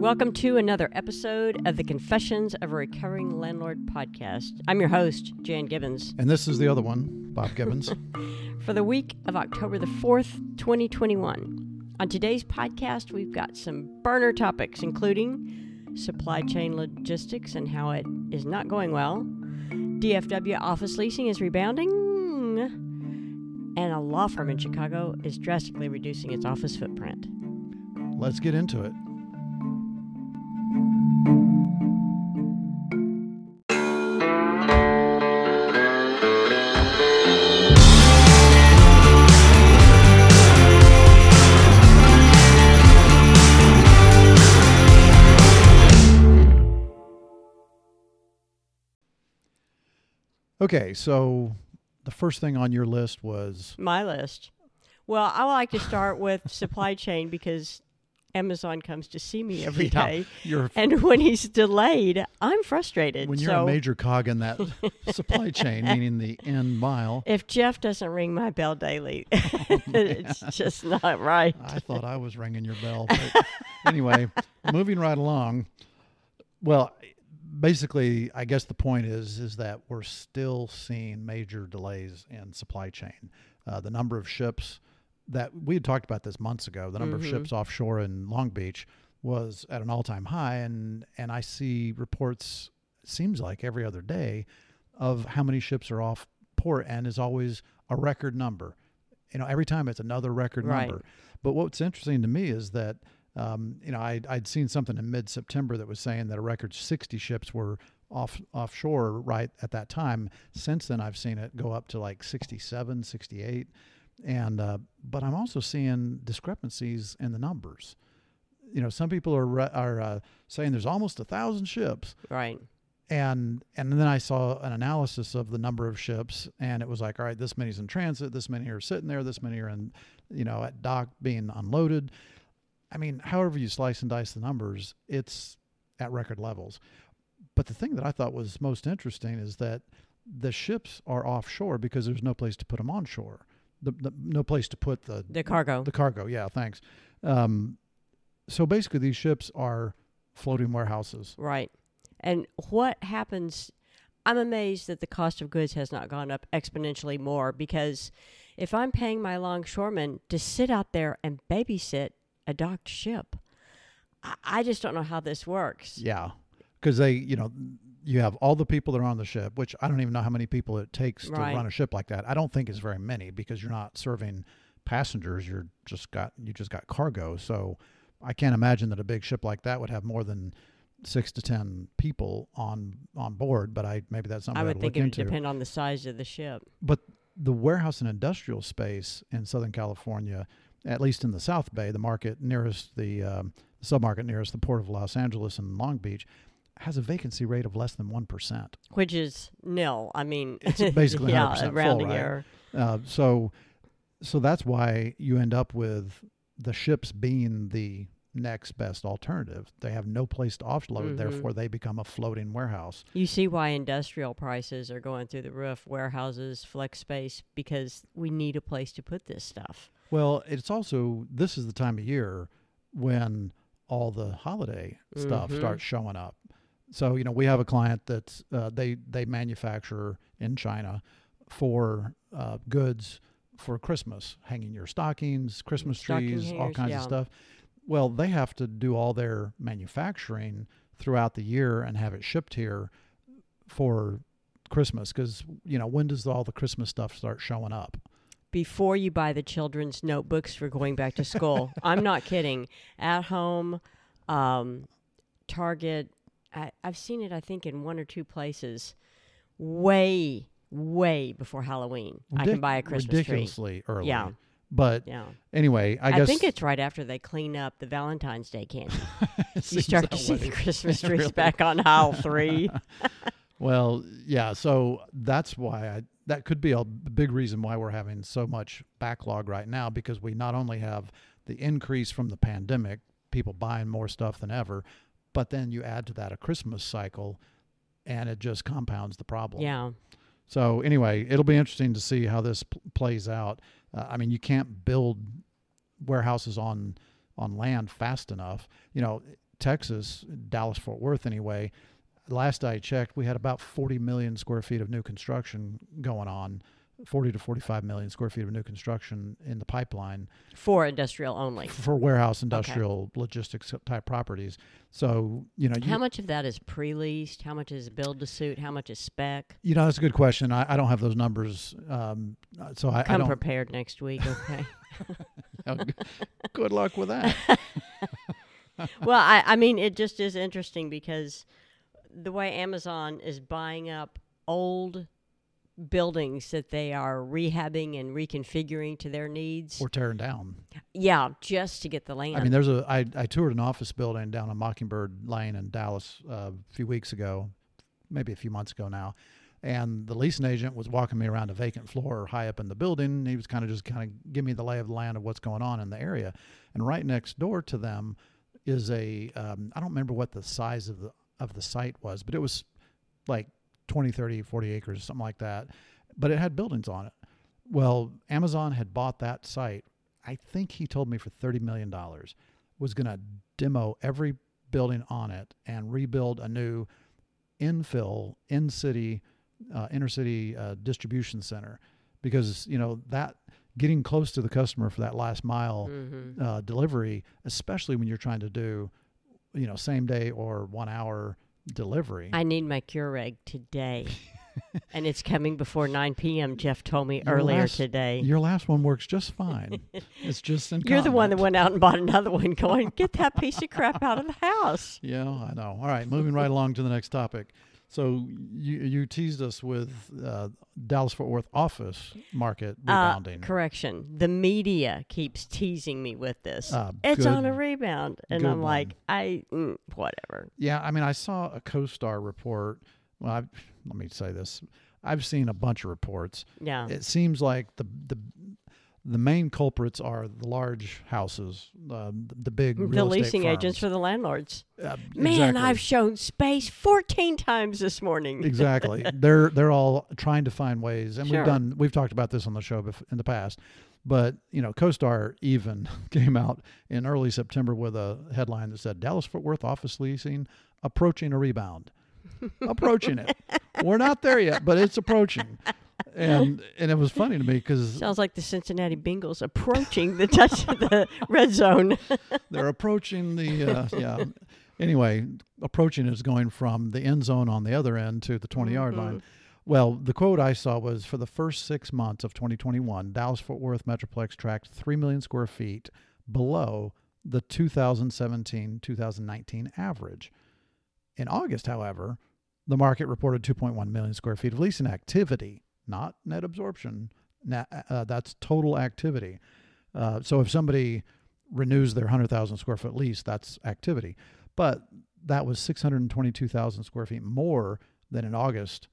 Welcome to another episode of the Confessions of a Recovering Landlord podcast. I'm your host, Jan Gibbons. And this is the other one, Bob Gibbons. For the week of October the 4th, 2021. On today's podcast, we've got some burner topics, including supply chain logistics and how it is not going well, DFW office leasing is rebounding, and a law firm in Chicago is drastically reducing its office footprint. Let's get into it. Okay, so the first thing on your list was My list. Well, I like to start with supply chain because Amazon comes to see me every Yeah, day, your And when he's delayed, I'm frustrated. when you're so a major cog in that supply chain, meaning the end mile. if Jeff doesn't ring my bell daily, it's just not right. I thought I was ringing your bell. But anyway, moving right along. Well, basically, I guess the point is is that we're still seeing major delays in supply chain. Uh, the number of ships that we had talked about this months ago, the number Mhm. of ships offshore in Long Beach was at an all-time high, and and I see reports seems like every other day of how many ships are off port, and is always a record number. You know, every time it's another record Right. number. But what's interesting to me is that, um, you know, I'd, I'd seen something in mid September that was saying that a record 60 ships were off offshore right at that time. Since then, I've seen it go up to like 67, 68. And, uh, but I'm also seeing discrepancies in the numbers. You know, some people are, re- are uh, saying there's almost a thousand ships Right. and and then I saw an analysis of the number of ships, and it was like, all right, this many's in transit, this many are sitting there, this many are in, you know, at dock being unloaded. I mean, however you slice and dice the numbers, it's at record levels. But the thing that I thought was most interesting is that the ships are offshore because there's no place to put them onshore. The, the no place to put the The cargo. the cargo. Yeah, thanks. Um, so basically, these ships are floating warehouses. Right. And what happens? I'm amazed that the cost of goods has not gone up exponentially more because if I'm paying my longshoremen to sit out there and babysit a docked ship, I, I just don't know how this works. Yeah, because they, you know, you have all the people that are on the ship, which I don't even know how many people it takes to Right. run a ship like that. I don't think it's very many because you're not serving passengers. You're just got you just got cargo. So I can't imagine that a big ship like that would have more than six to ten people on on board. But I maybe that's something I I would would think it would into. depend on the size of the ship. But the warehouse and industrial space in Southern California, at least in the South Bay, the market nearest the um, submarket nearest the port of Los Angeles and Long Beach, has a vacancy rate of less than one percent. Which is nil. I mean, It's basically yeah, 100% a full, rounding right? error. Uh, so, so that's why you end up with the ships being the next best alternative. They have no place to offload, Mhm. therefore they become a floating warehouse. You see why industrial prices are going through the roof, warehouses, flex space, because we need a place to put this stuff. Well, it's also this is the time of year when all the holiday stuff Mhm. starts showing up. So you know we have a client that's uh, they they manufacture in China for uh, goods for Christmas, hanging your stockings, Christmas Stocking trees, all kinds yeah. of stuff. Well, they have to do all their manufacturing throughout the year and have it shipped here for Christmas because you know when does all the Christmas stuff start showing up? Before you buy the children's notebooks for going back to school. I'm not kidding. At home, um, Target, I, I've seen it, I think, in one or two places way, way before Halloween. I can buy a Christmas tree. ridiculously early. Yeah. But Yeah. anyway, I, guess. I, guess think it's right after they clean up the Valentine's Day candy. you start to see the Christmas trees Really. back on aisle three. Well, yeah. So that's why I that could be a big reason why we're having so much backlog right now because we not only have the increase from the pandemic, people buying more stuff than ever, but then you add to that a Christmas cycle, and it just compounds the problem. yeah. So anyway, it'll be interesting to see how this plays out. Uh, I mean, you can't build warehouses on on land fast enough. You know, Texas, Dallas Fort Worth anyway. Last I checked, we had about 40 million square feet of new construction going on, 40 to 45 million square feet of new construction in the pipeline For industrial only. for warehouse industrial logistics type properties. So, you know, you, How much of that is pre-leased? How much is build to suit? How much is spec? you know, that's a good question. I, I don't have those numbers. Um, so I, I Come don't. prepared next week, okay? Good luck with that. well, I, I mean, it just is interesting because the way Amazon is buying up old buildings that they are rehabbing and reconfiguring to their needs. or tearing down. yeah, just to get the land. I mean, there's a. I, I toured an office building down on Mockingbird Lane in Dallas uh, a few weeks ago, maybe a few months ago now, and the leasing agent was walking me around a vacant floor high up in the building. He was kind of just kind of give me the lay of the land of what's going on in the area, and right next door to them is a. Um, I don't remember what the size of the of the site was, but it was like 20, 30, 40 acres, something like that. But it had buildings on it. Well, Amazon had bought that site. I think he told me for $30 million was going to demo every building on it and rebuild a new infill in city, uh, inner city uh, distribution center because, you know, that getting close to the customer for that last mile Mhm. uh, delivery, especially when you're trying to do, you know, same day or one hour delivery. I need my Keurig today. and it's coming before 9 p.m., Jeff told me Your earlier last- today. Your last one works just fine. it's just in You're the one that went out and bought another one going, get that piece of crap out of the house. Yeah, I know. All right, moving right along to the next topic. So you you teased us with uh, Dallas Fort Worth office market Uh, rebounding. correction. The media keeps teasing me with this. Uh, it's good- on a rebound. And I'm like. I, mm, whatever. Yeah, I mean, I saw a CoStar report. Well, I, let me say this: I've seen a bunch of reports. Yeah. It seems like the the the main culprits are the large houses, uh, the big the real estate leasing agents for the landlords. Uh, Man, exactly. I've shown space 14 times this morning. exactly. they're they're all trying to find ways, and Sure. we've done we've talked about this on the show in the past. But you know, CoStar even came out in early September with a headline that said Dallas Fort Worth office leasing approaching a rebound. approaching it. We're not there yet, but it's approaching. And and it was funny to me because Sounds like the Cincinnati Bengals approaching the touch of the red zone. they're approaching the uh, yeah. Anyway, approaching is going from the end zone on the other end to the 20 yard Mm-hmm. line. Well, the quote I saw was for the first six months of 2021, Dallas Fort Worth Metroplex tracked 3 million square feet below the 2017 2019 average. In August, however, the market reported 2.1 million square feet of leasing activity, not net absorption. Na- uh, that's total activity. Uh, so if somebody renews their 100,000 square foot lease, that's activity. But that was 622,000 square feet more than in August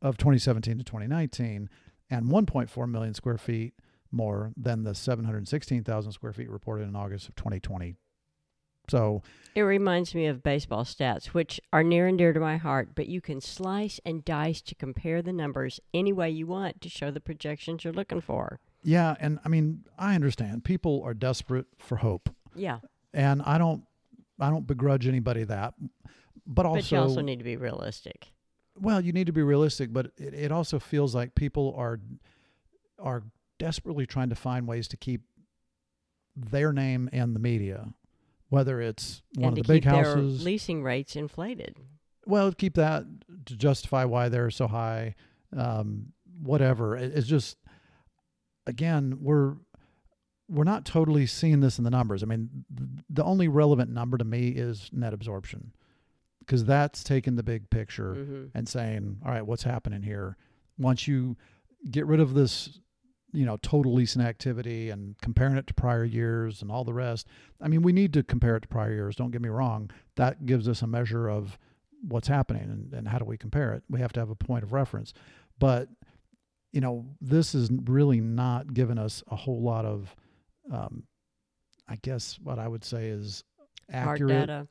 of 2017 to 2019, and 1.4 million square feet more than the 716,000 square feet reported in August of 2020. So, It reminds me of baseball stats, which are near and dear to my heart, but you can slice and dice to compare the numbers any way you want to show the projections you're looking for. yeah, and I mean, I understand people are desperate for hope, Yeah. and I don't, I don't begrudge anybody that, but also, but you also need to be realistic. well, you need to be realistic, but it, it also feels like people are are desperately trying to find ways to keep their name in the media, whether it's one and of the big houses. leasing rates inflated. well, keep that to justify why they're so high. Um, whatever. It, it's just again we're we're not totally seeing this in the numbers. I mean, the only relevant number to me is net absorption because that's taking the big picture hmm and saying, all right, what's happening here? Once you get rid of this, you know, total leasing activity and comparing it to prior years and all the rest, I mean, we need to compare it to prior years. Don't get me wrong. That gives us a measure of what's happening and, and how do we compare it. We have to have a point of reference. But, you know, this is really not giving us a whole lot of, um, I guess what I would say is accurate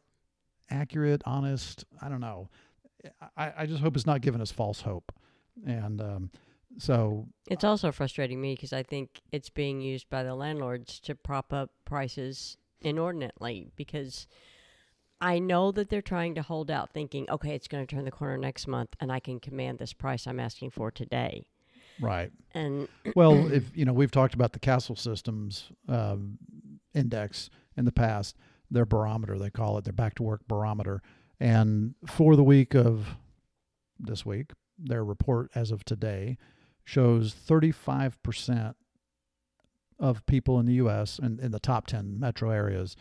accurate, honest. I don't know. I, I just hope it's not giving us false hope. And um, So It's also frustrating me because I think it's being used by the landlords to prop up prices inordinately because I know that they're trying to hold out thinking, okay, it's going to turn the corner next month and I can command this price I'm asking for today. right. And Well, if you know, we've talked about the Kastle Systems um, index in the past. Their barometer, they call it, their back to work barometer. And for the week of this week, their report as of today shows 35% of people in the U.S. and in the top 10 metro areas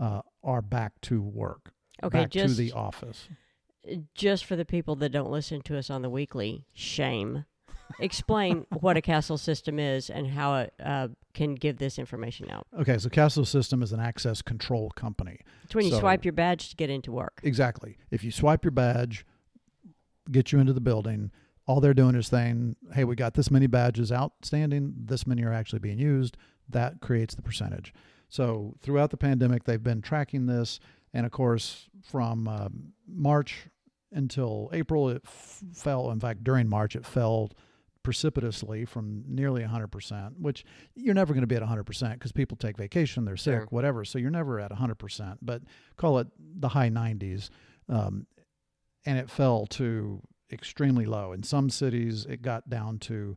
uh, are back to work, okay, back just to the office. just for the people that don't listen to us on the weekly, shame. Explain what a Kastle system is and how it uh, can give this information out. Okay, so Kastle System is an access control company. It's when you So- swipe your badge to get into work. Exactly. If you swipe your badge, get you into the building, all they're doing is saying, hey, we got this many badges outstanding, this many are actually being used. That creates the percentage. So throughout the pandemic, they've been tracking this. And of course, from um, March until April, it f- fell. In fact, during March, it fell precipitously from nearly 100%, which you're never going to be at 100% because people take vacation, they're sick, Sure. whatever. So you're never at 100%, but call it the high 90s. Um, and it fell to extremely low. In some cities, it got down to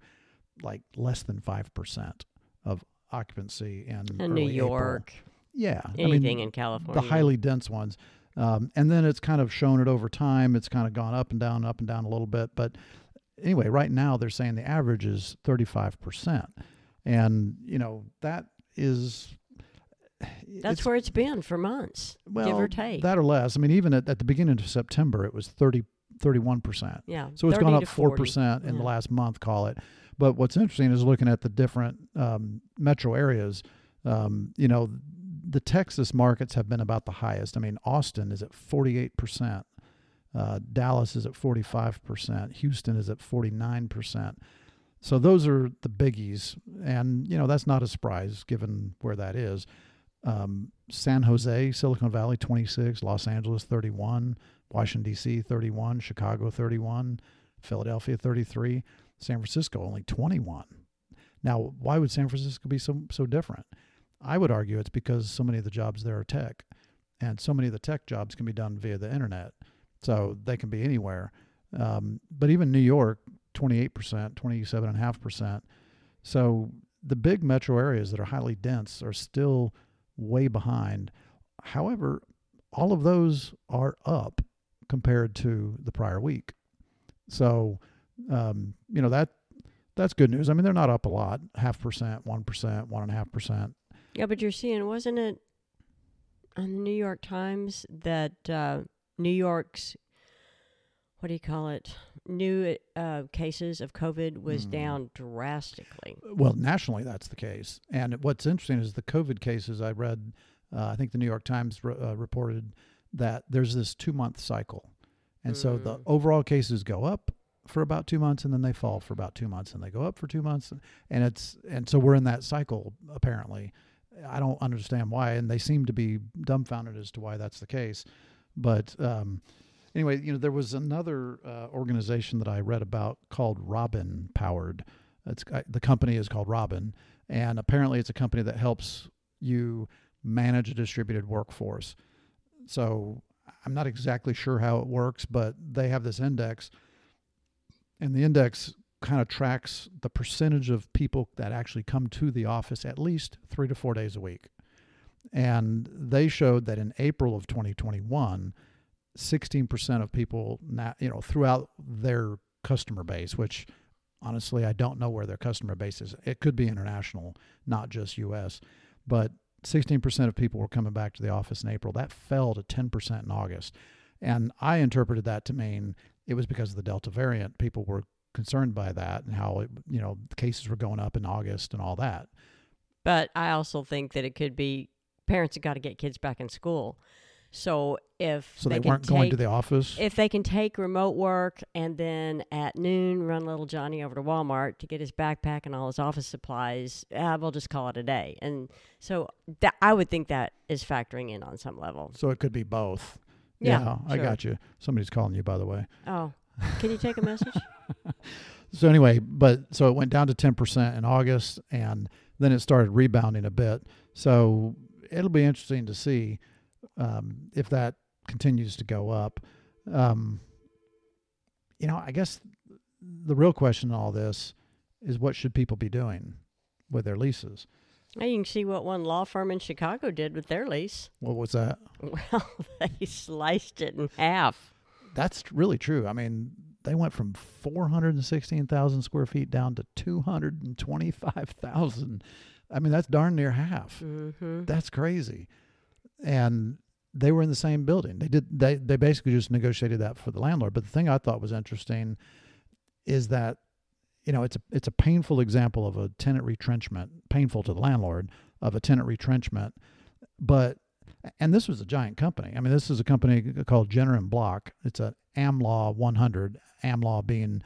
like less than 5% of occupancy in, In New early April. York, Yeah. anything I mean, in California. the highly dense ones. Um, and then it's kind of shown it over time. It's kind of gone up and down, up and down a little bit. But anyway, right now they're saying the average is 35%. And, you know, that is. That's it's- where it's been for months, well, give or take. That or less. I mean, even at, at the beginning of September, it was 30, 31%. yeah. So it's gone up 4% in the last month, call it. But what's interesting is looking at the different um, metro areas. Um, you know, the Texas markets have been about the highest. I mean, Austin is at forty-eight percent. Uh, Dallas is at forty-five percent. Houston is at forty-nine percent. So those are the biggies, and you know that's not a surprise given where that is. Um, San Jose, Silicon Valley, twenty-six. Los Angeles, thirty-one. Washington D.C. 31, Chicago 31, Philadelphia 33, San Francisco only 21. Now, why would San Francisco be so so different? I would argue it's because so many of the jobs there are tech, and so many of the tech jobs can be done via the internet, so they can be anywhere. Um, but even New York, 28%, 27.5%. So the big metro areas that are highly dense are still way behind. However, all of those are up compared to the prior week. So, um, you know that that's good news. I mean, they're not up a lot, half percent, one percent, one and a half percent. Yeah, but you're seeing, wasn't it on the New York Times that uh, New York's, what do you call it, new uh, cases of COVID was Hmm. down drastically. Well, nationally, that's the case. And what's interesting is the COVID cases. I read, uh, I think the New York Times re- uh, reported that there's this two month cycle, and so the Mm. overall cases go up for about two months, and then they fall for about two months, and they go up for two months, and it's and so we're in that cycle apparently. I don't understand why, and they seem to be dumbfounded as to why that's the case. But um, anyway, you know, there was another uh, organization that I read about called Robin Powered. It's uh, the company is called Robin, and apparently it's a company that helps you manage a distributed workforce. So I'm not exactly sure how it works, but they have this index, and the index kind of tracks the percentage of people that actually come to the office at least three to four days a week. And they showed that in April of 2021, 16% of people, now, you know, throughout their customer base, which honestly, I don't know where their customer base is. It could be international, not just US, but 16% of people were coming back to the office in April. That fell to 10% in August. And I interpreted that to mean it was because of the Delta variant. People were concerned by that and how, it, you know, the cases were going up in August and all that. But I also think that it could be parents have got to get kids back in school. So if So they, can weren't going to the office. if they can take remote work and then at noon run little Johnny over to Walmart to get his backpack and all his office supplies, uh, we'll just call it a day. And so that I would think that is factoring in on some level. so it could be both. Yeah, I sure. got you. Somebody's calling you, by the way. Oh, can you take a message? So anyway, but so it went down to 10% in August and then it started rebounding a bit. So it'll be interesting to see um, if that continues to go up. Um, you know, I guess the real question in all this is what should people be doing with their leases? Now you can see what one law firm in Chicago did with their lease. What was that? Well, they sliced it in half. That's really true. I mean, they went from 416,000 square feet down to 225,000. I mean, that's darn near half. Mm-hmm. That's crazy. And they were in the same building. They did they they basically just negotiated that for the landlord. But the thing I thought was interesting is that you know, it's a it's a painful example of a tenant retrenchment, painful to the landlord of a tenant retrenchment, but and this was a giant company. I mean, this is a company called Jenner and Block. It's a AmLaw 100. AmLaw being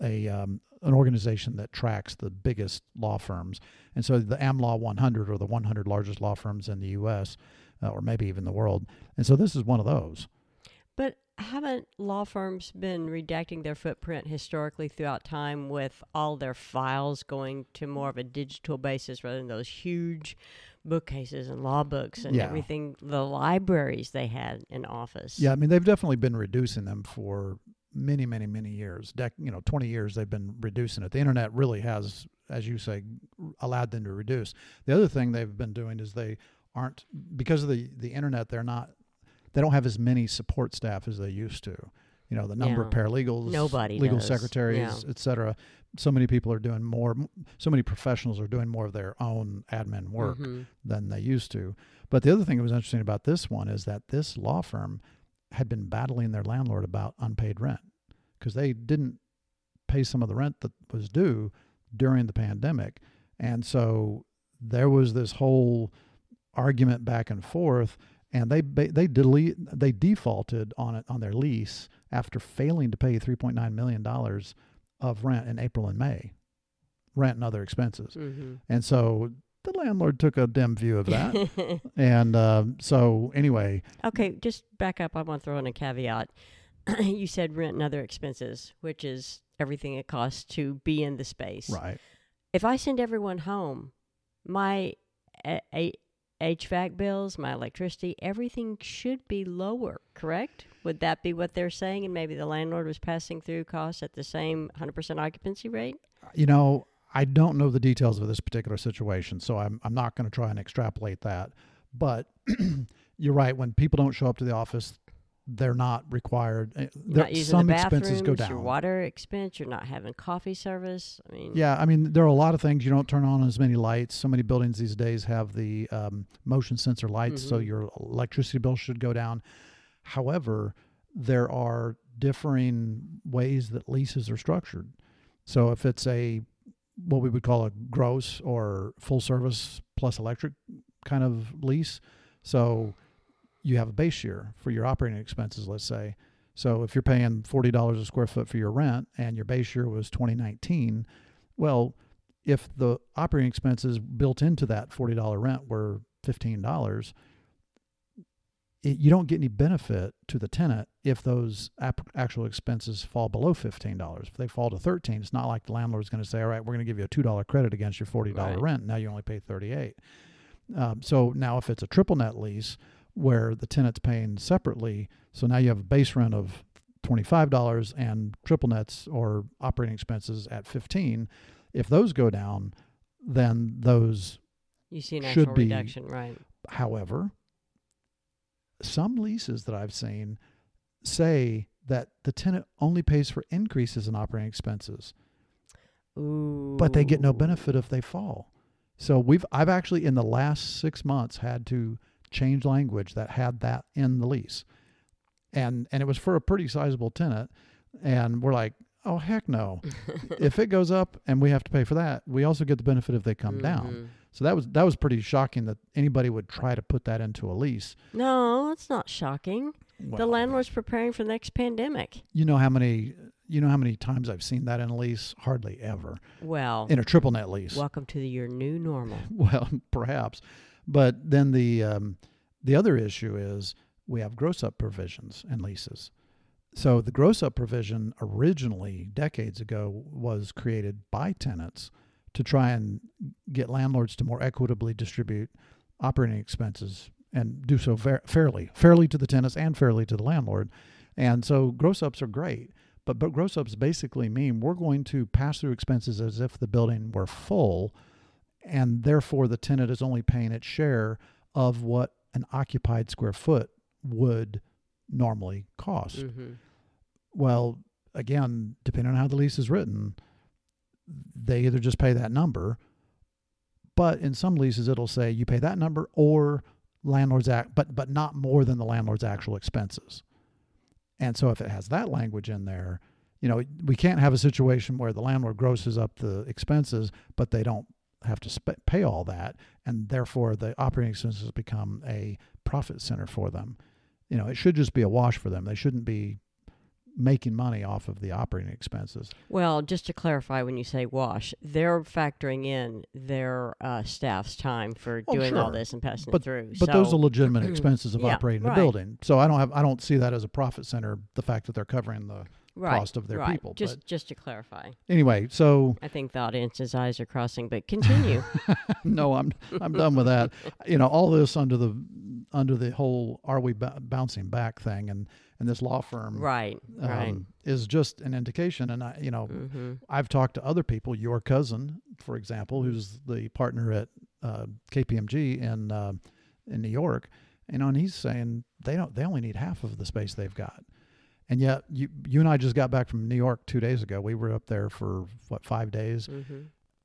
a um, an organization that tracks the biggest law firms, and so the AmLaw 100 are the 100 largest law firms in the U.S. Uh, or maybe even the world. And so this is one of those. But haven't law firms been redacting their footprint historically throughout time with all their files going to more of a digital basis rather than those huge bookcases and law books and Yeah. everything, the libraries they had in office? Yeah, I mean they've definitely been reducing them for many, many, many years. Dec- you know, twenty years they've been reducing it. The internet really has, as you say, allowed them to reduce. The other thing they've been doing is they aren't because of the the internet. They're not. They don't have as many support staff as they used to. You know, the number of paralegals, Nobody legal secretaries, Yeah. et cetera. So many people are doing more. So many professionals are doing more of their own admin work Mhm. than they used to. But the other thing that was interesting about this one is that this law firm had been battling their landlord about unpaid rent because they didn't pay some of the rent that was due during the pandemic. And so there was this whole argument back and forth and they they delete they defaulted on it on their lease after failing to pay 3.9 million dollars of rent in April and May. Rent and other expenses. Mhm. And so the landlord took a dim view of that. and um, so, anyway, Okay, just back up. I want to throw in a caveat. you said rent and other expenses, which is everything it costs to be in the space. right. If I send everyone home, my a- a- HVAC bills, my electricity, everything should be lower, correct? Would that be what they're saying? And maybe the landlord was passing through costs at the same 100% occupancy rate? You know, I don't know the details of this particular situation, so I'm, I'm not going to try and extrapolate that. But you're right. When people don't show up to the office, they're not required. eh, You're there- not using some expenses go bathrooms, your down. water expense, you're not having coffee service. I mean, Yeah, I mean, there are a lot of things. You don't turn on as many lights. So many buildings these days have the um, motion sensor lights, so Mhm. your electricity bill should go down. However, there are differing ways that leases are structured. So if it's a what we would call a gross or full service plus electric kind of lease, so you have a base year for your operating expenses, let's say. So if you're paying forty dollars a square foot for your rent and your base year was 2019, well, if the operating expenses built into that forty dollar rent were fifteen dollars, you don't get any benefit to the tenant if those ap- actual expenses fall below fifteen dollars. If they fall to thirteen, it's not like the landlord's going to say, "All right, we're going to give you a two dollar credit against your forty dollar Right. rent." Now you only pay thirty eight. Um, so now, if it's a triple net lease where the tenant's paying separately, so now you have a base rent of twenty-five dollars and triple nets or operating expenses at fifteen. If those go down, then those, you see an should actual be- reduction, right? however, some leases that I've seen say that the tenant only pays for increases in operating expenses, Ooh. but they get no benefit if they fall. So we've I've actually in the last six months had to change language that had that in the lease, and and it was for a pretty sizable tenant, and we're like, oh heck no, if it goes up and we have to pay for that, we also get the benefit if they come down. Mhm. So that was that was pretty shocking that anybody would try to put that into a lease. No, it's not shocking. The landlord's preparing for the next pandemic. You know how many you know how many times I've seen that in a lease? Hardly ever. Well, In a triple net lease. welcome to the, your new normal. Well, perhaps. But then the um, the other issue is we have gross up provisions in leases. So the gross up provision originally, decades ago, was created by tenants to try and get landlords to more equitably distribute operating expenses and do so fa- fairly, fairly to the tenants and fairly to the landlord. And so gross ups are great, but but gross ups basically mean we're going to pass through expenses as if the building were full, and therefore the tenant is only paying its share of what an occupied square foot would normally cost. Mm-hmm. Well, again, depending on how the lease is written, they either just pay that number, but in some leases it'll say you pay that number or landlord's act, but but not more than the landlord's actual expenses. And so if it has that language in there, you know, we can't have a situation where the landlord grosses up the expenses, but they don't have to sp- pay all that, and therefore the operating expenses become a profit center for them. You know, it should just be a wash for them. They shouldn't be making money off of the operating expenses. Well, just to clarify, when you say wash, they're factoring in their uh, staff's time for Oh, doing all this and passing But- it through. But those are legitimate expenses of Yeah, operating right. a building. So I don't have I don't see that as a profit center. The fact that they're covering the right, cost of their right. people. Just But just to clarify, anyway, so I think the audience's eyes are crossing. But continue. no, I'm I'm done with that. You know, all this under the under the whole are we b- bouncing back thing and and this law firm right, right. um, is just an indication. And I, you know, Mm-hmm. I've talked to other people. Your cousin, for example, who's the partner at uh, KPMG in uh, in New York, you know, and he's saying they don't they only need half of the space they've got. And yet, you you and I just got back from New York two days ago. We were up there for what five days. Mm-hmm.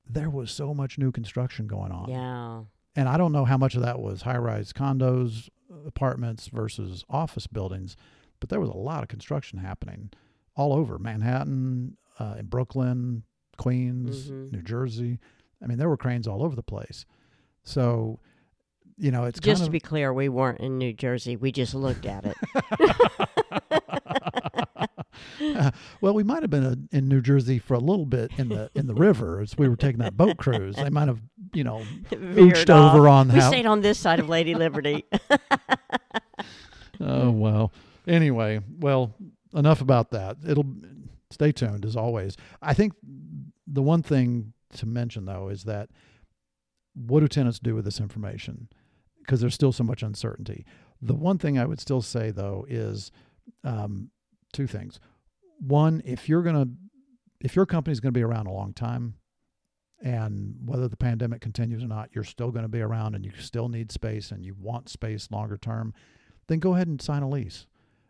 There was so much new construction going on, Yeah. and I don't know how much of that was high rise condos, apartments versus office buildings, but there was a lot of construction happening all over Manhattan, uh, in Brooklyn, Queens, Mhm. New Jersey. I mean, there were cranes all over the place. So, you know, it's Just kind to be clear, we weren't in New Jersey. We just looked at it. of well, we might have been uh in New Jersey for a little bit in the in the river as we were taking that boat cruise. They might have, you know, Veered ooched over on We how. stayed on this side of Lady Liberty. Oh well. Anyway, well, enough about that. It'll stay tuned as always. I think the one thing to mention though is that what do tenants do with this information? Because there's still so much uncertainty. The one thing I would still say though is um, two things. One, if you're gonna, if your company's going to be around a long time, and whether the pandemic continues or not, you're still going to be around, and you still need space, and you want space longer term, then go ahead and sign a lease,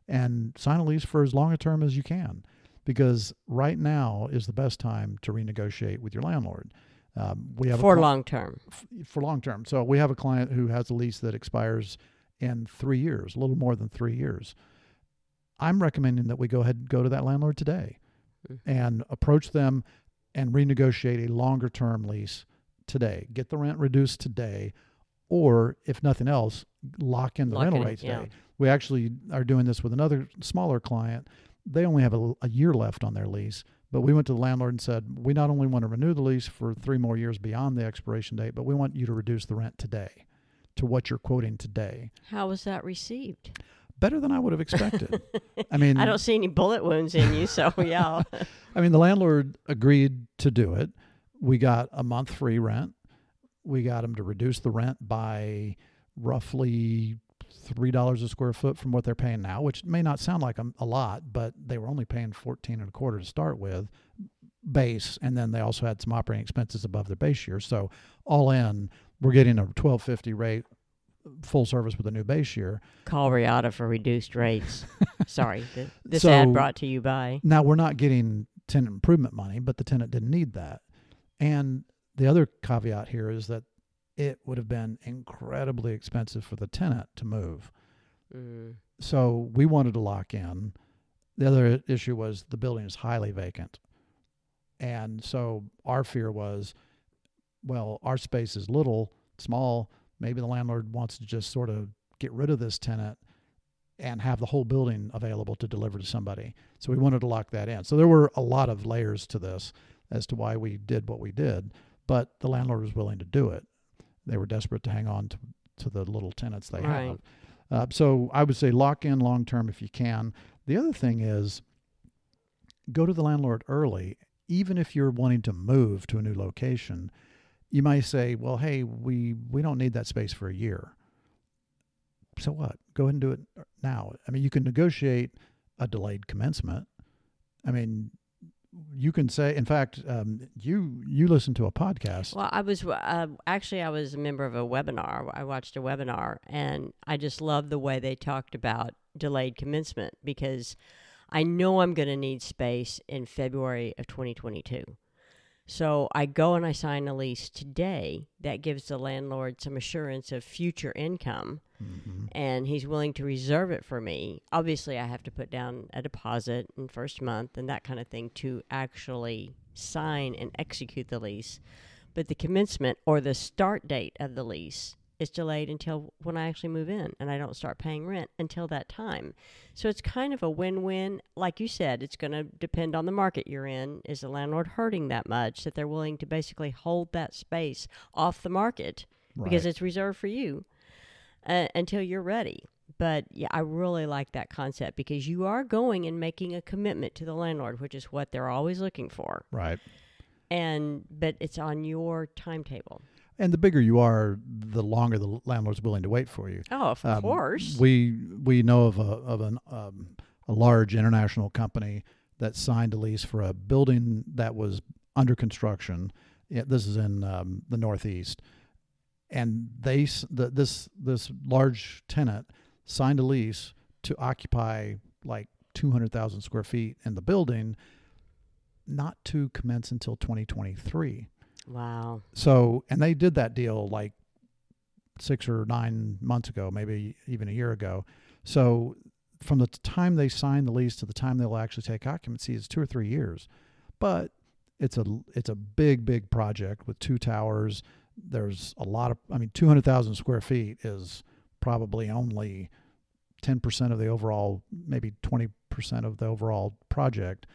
and sign a lease for as long a term as you can, because right now is the best time to renegotiate with your landlord. Um, we have a For cli- long term. f- for long term. So we have a client who has a lease that expires in three years, a little more than three years. I'm recommending that we go ahead and go to that landlord today Mhm. and approach them and renegotiate a longer term lease today. Get the rent reduced today, or if nothing else, lock in the Lock rental in, rate yeah. We actually are doing this with another smaller client. They only have a, a year left on their lease, but we went to the landlord and said, we not only want to renew the lease for three more years beyond the expiration date, but we want you to reduce the rent today to what you're quoting today. How was that received? Better than I would have expected. I mean, I don't see any bullet wounds in you, so yeah. I mean, the landlord agreed to do it. We got a month free rent. We got him to reduce the rent by roughly three dollars a square foot from what they're paying now, which may not sound like a, a lot, but they were only paying fourteen and a quarter to start with base, and then they also had some operating expenses above their base year. So all in, we're getting a twelve fifty rate full service with a new base year. Call Riata for reduced rates. Sorry. th- This So- ad brought to you by. Now we're not getting tenant improvement money, but the tenant didn't need that. And the other caveat here is that it would have been incredibly expensive for the tenant to move. Mm, So we wanted to lock in. The other issue was the building is highly vacant. And so our fear was, well, our space is little, small. Maybe the landlord wants to just sort of get rid of this tenant and have the whole building available to deliver to somebody. So we wanted to lock that in. So there were a lot of layers to this as to why we did what we did, but the landlord was willing to do it. They were desperate to hang on to, to the little tenants they Right. have. Uh, so I would say lock in long term if you can. The other thing is go to the landlord early, even if you're wanting to move to a new location. You might say, "Well, hey, we we don't need that space for a year." So what? Go ahead and do it now. I mean, you can negotiate a delayed commencement. I mean, you can say. In fact, um, you you listen to a podcast. Well, I was uh, actually I was a member of a webinar. I watched a webinar, and I just love the way they talked about delayed commencement because I know I'm going to need space in February of 2022. So I go and I sign a lease today that gives the landlord some assurance of future income Mhm. and he's willing to reserve it for me. Obviously, I have to put down a deposit in first month and that kind of thing to actually sign and execute the lease. But the commencement or the start date of the lease is delayed until when I actually move in and I don't start paying rent until that time. So it's kind of a win-win. Like you said, it's going to depend on the market you're in. Is the landlord hurting that much that they're willing to basically hold that space off the market because it's reserved for you uh, until you're ready. But yeah, I really like that concept because you are going and making a commitment to the landlord, which is what they're always looking for. right. And but it's on your timetable. And the bigger you are, the longer the landlord's willing to wait for you. Oh, of Um, course. We we know of a of an um, a large international company that signed a lease for a building that was under construction. Yeah, this is in um, the Northeast, and they the, this this large tenant signed a lease to occupy like two hundred thousand square feet in the building, not to commence until twenty twenty three. wow. So, and they did that deal like six or nine months ago, maybe even a year ago. So, from the time they sign the lease to the time they'll actually take occupancy is two or three years. But it's a it's a big big project with two towers. There's a lot of I mean, two hundred thousand square feet is probably only ten percent of the overall, maybe twenty percent of the overall project.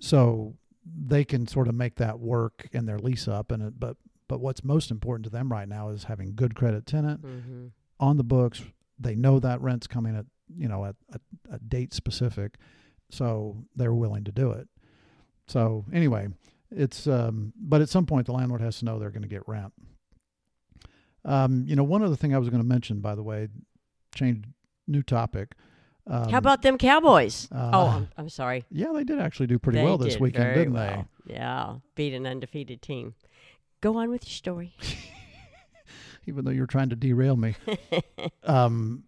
So they can sort of make that work in their lease up and it, but but what's most important to them right now is having good credit tenant hmm on the books. They know that rent's coming at you know at a, a date specific so they're willing to do it. So anyway it's um but at some point the landlord has to know they're going to get rent um you know one other thing i was going to mention by the way change new topic um, How about them Cowboys? uh, oh, I'm, I'm sorry. yeah they did actually do pretty They well this did weekend didn't well. Yeah, beat an undefeated team. Go on with your story. even though you're trying to derail me um,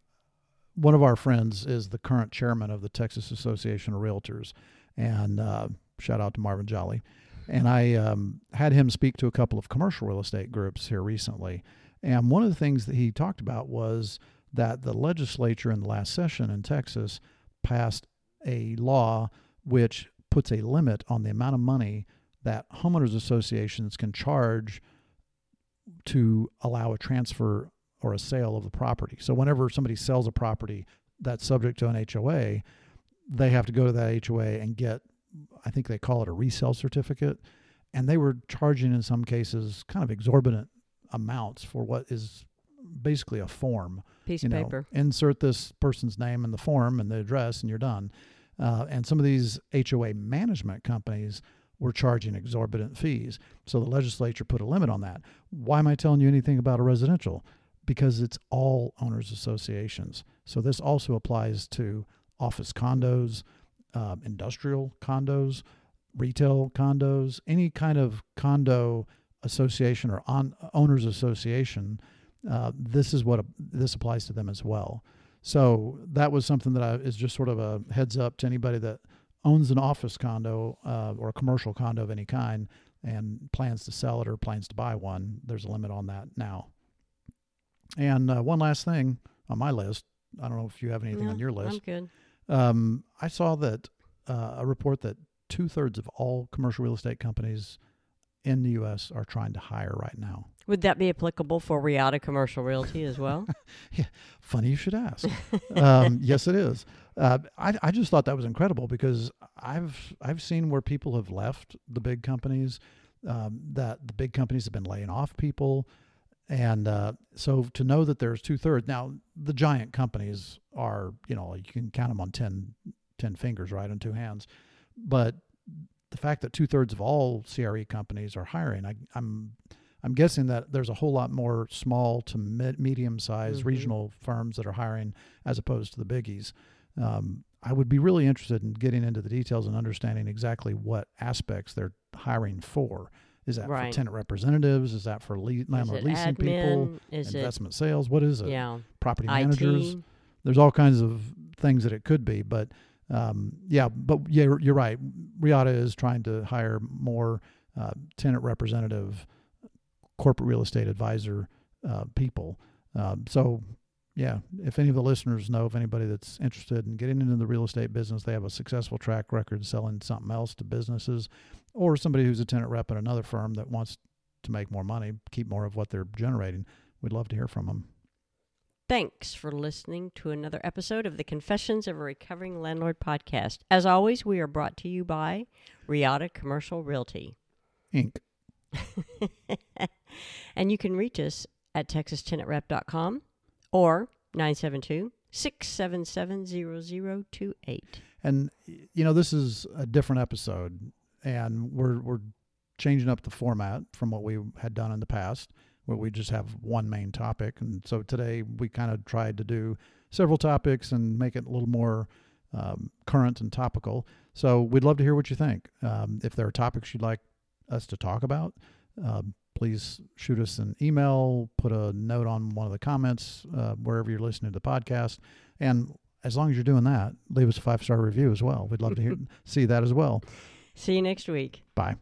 one of our friends is the current chairman of the Texas Association of Realtors, and uh, shout out to Marvin Jolly. And I um, had him speak to a couple of commercial real estate groups here recently. And one of the things that he talked about was that the legislature in the last session in Texas passed a law which puts a limit on the amount of money that homeowners associations can charge to allow a transfer or a sale of the property. So whenever somebody sells a property that's subject to an HOA, they have to go to that HOA and get I think they call it a resale certificate and they were charging in some cases kind of exorbitant amounts for what is basically a form Piece you of know, paper. insert this person's name in the form and the address, and you're done. Uh, and some of these HOA management companies were charging exorbitant fees. So the legislature put a limit on that. Why am I telling you anything about a residential? Because it's all owners associations. So this also applies to office condos, um, industrial condos, retail condos, any kind of condo association or on owners association uh, this is what this applies to them as well. So that was something that I, is just sort of a heads up to anybody that owns an office condo uh, or a commercial condo of any kind and plans to sell it or plans to buy one. There's a limit on that now. And uh, one last thing on my list. I don't know if you have anything No, on your list. I'm good. Um, I saw that uh, a report that two thirds of all commercial real estate companies in the U.S. are trying to hire right now. Would that be applicable for Riata Commercial Realty as well? yeah, Funny you should ask. um, yes, it is. Uh, I, I just thought that was incredible because I've I've seen where people have left the big companies, um, that the big companies have been laying off people, And uh, so to know that there's two thirds now, the giant companies are, you know, you can count them on 10, 10 fingers, right, on two hands. But the fact that two thirds of all CRE companies are hiring, I, I'm I'm guessing that there's a whole lot more small to mid, medium sized Mhm. regional firms that are hiring as opposed to the biggies. Um, I would be really interested in getting into the details and understanding exactly what aspects they're hiring for. Is that Right. for tenant representatives? Is that for le- landlord it leasing people? admin? Is investment sales? What is it it? yeah Property managers? IT? there's all kinds of things that it could be, but um, yeah, but yeah, you're- right. Riata is trying to hire more uh, tenant representative, corporate real estate advisor uh, people. Um, so yeah, if any of the listeners know of anybody that's interested in getting into the real estate business, they have a successful track record selling something else to businesses, or somebody who's a tenant rep at another firm that wants to make more money, keep more of what they're generating, we'd love to hear from them. Thanks for listening to another episode of the Confessions of a Recovering Landlord podcast. As always, we are brought to you by Riata Commercial Realty. Inc. and you can reach us at texastenantrep.com or 972 677 0028. And you know, this is a different episode, and we're we're changing up the format from what we had done in the past, where we just have one main topic. And so today we kind of tried to do several topics and make it a little more um, current and topical. So we'd love to hear what you think. Um, if there are topics you'd like us to talk about, um, please shoot us an email, put a note on one of the comments uh, wherever you're listening to the podcast, and as long as you're doing that, leave us a five star review as well. We'd love to hear see that as well. See you next week. Bye.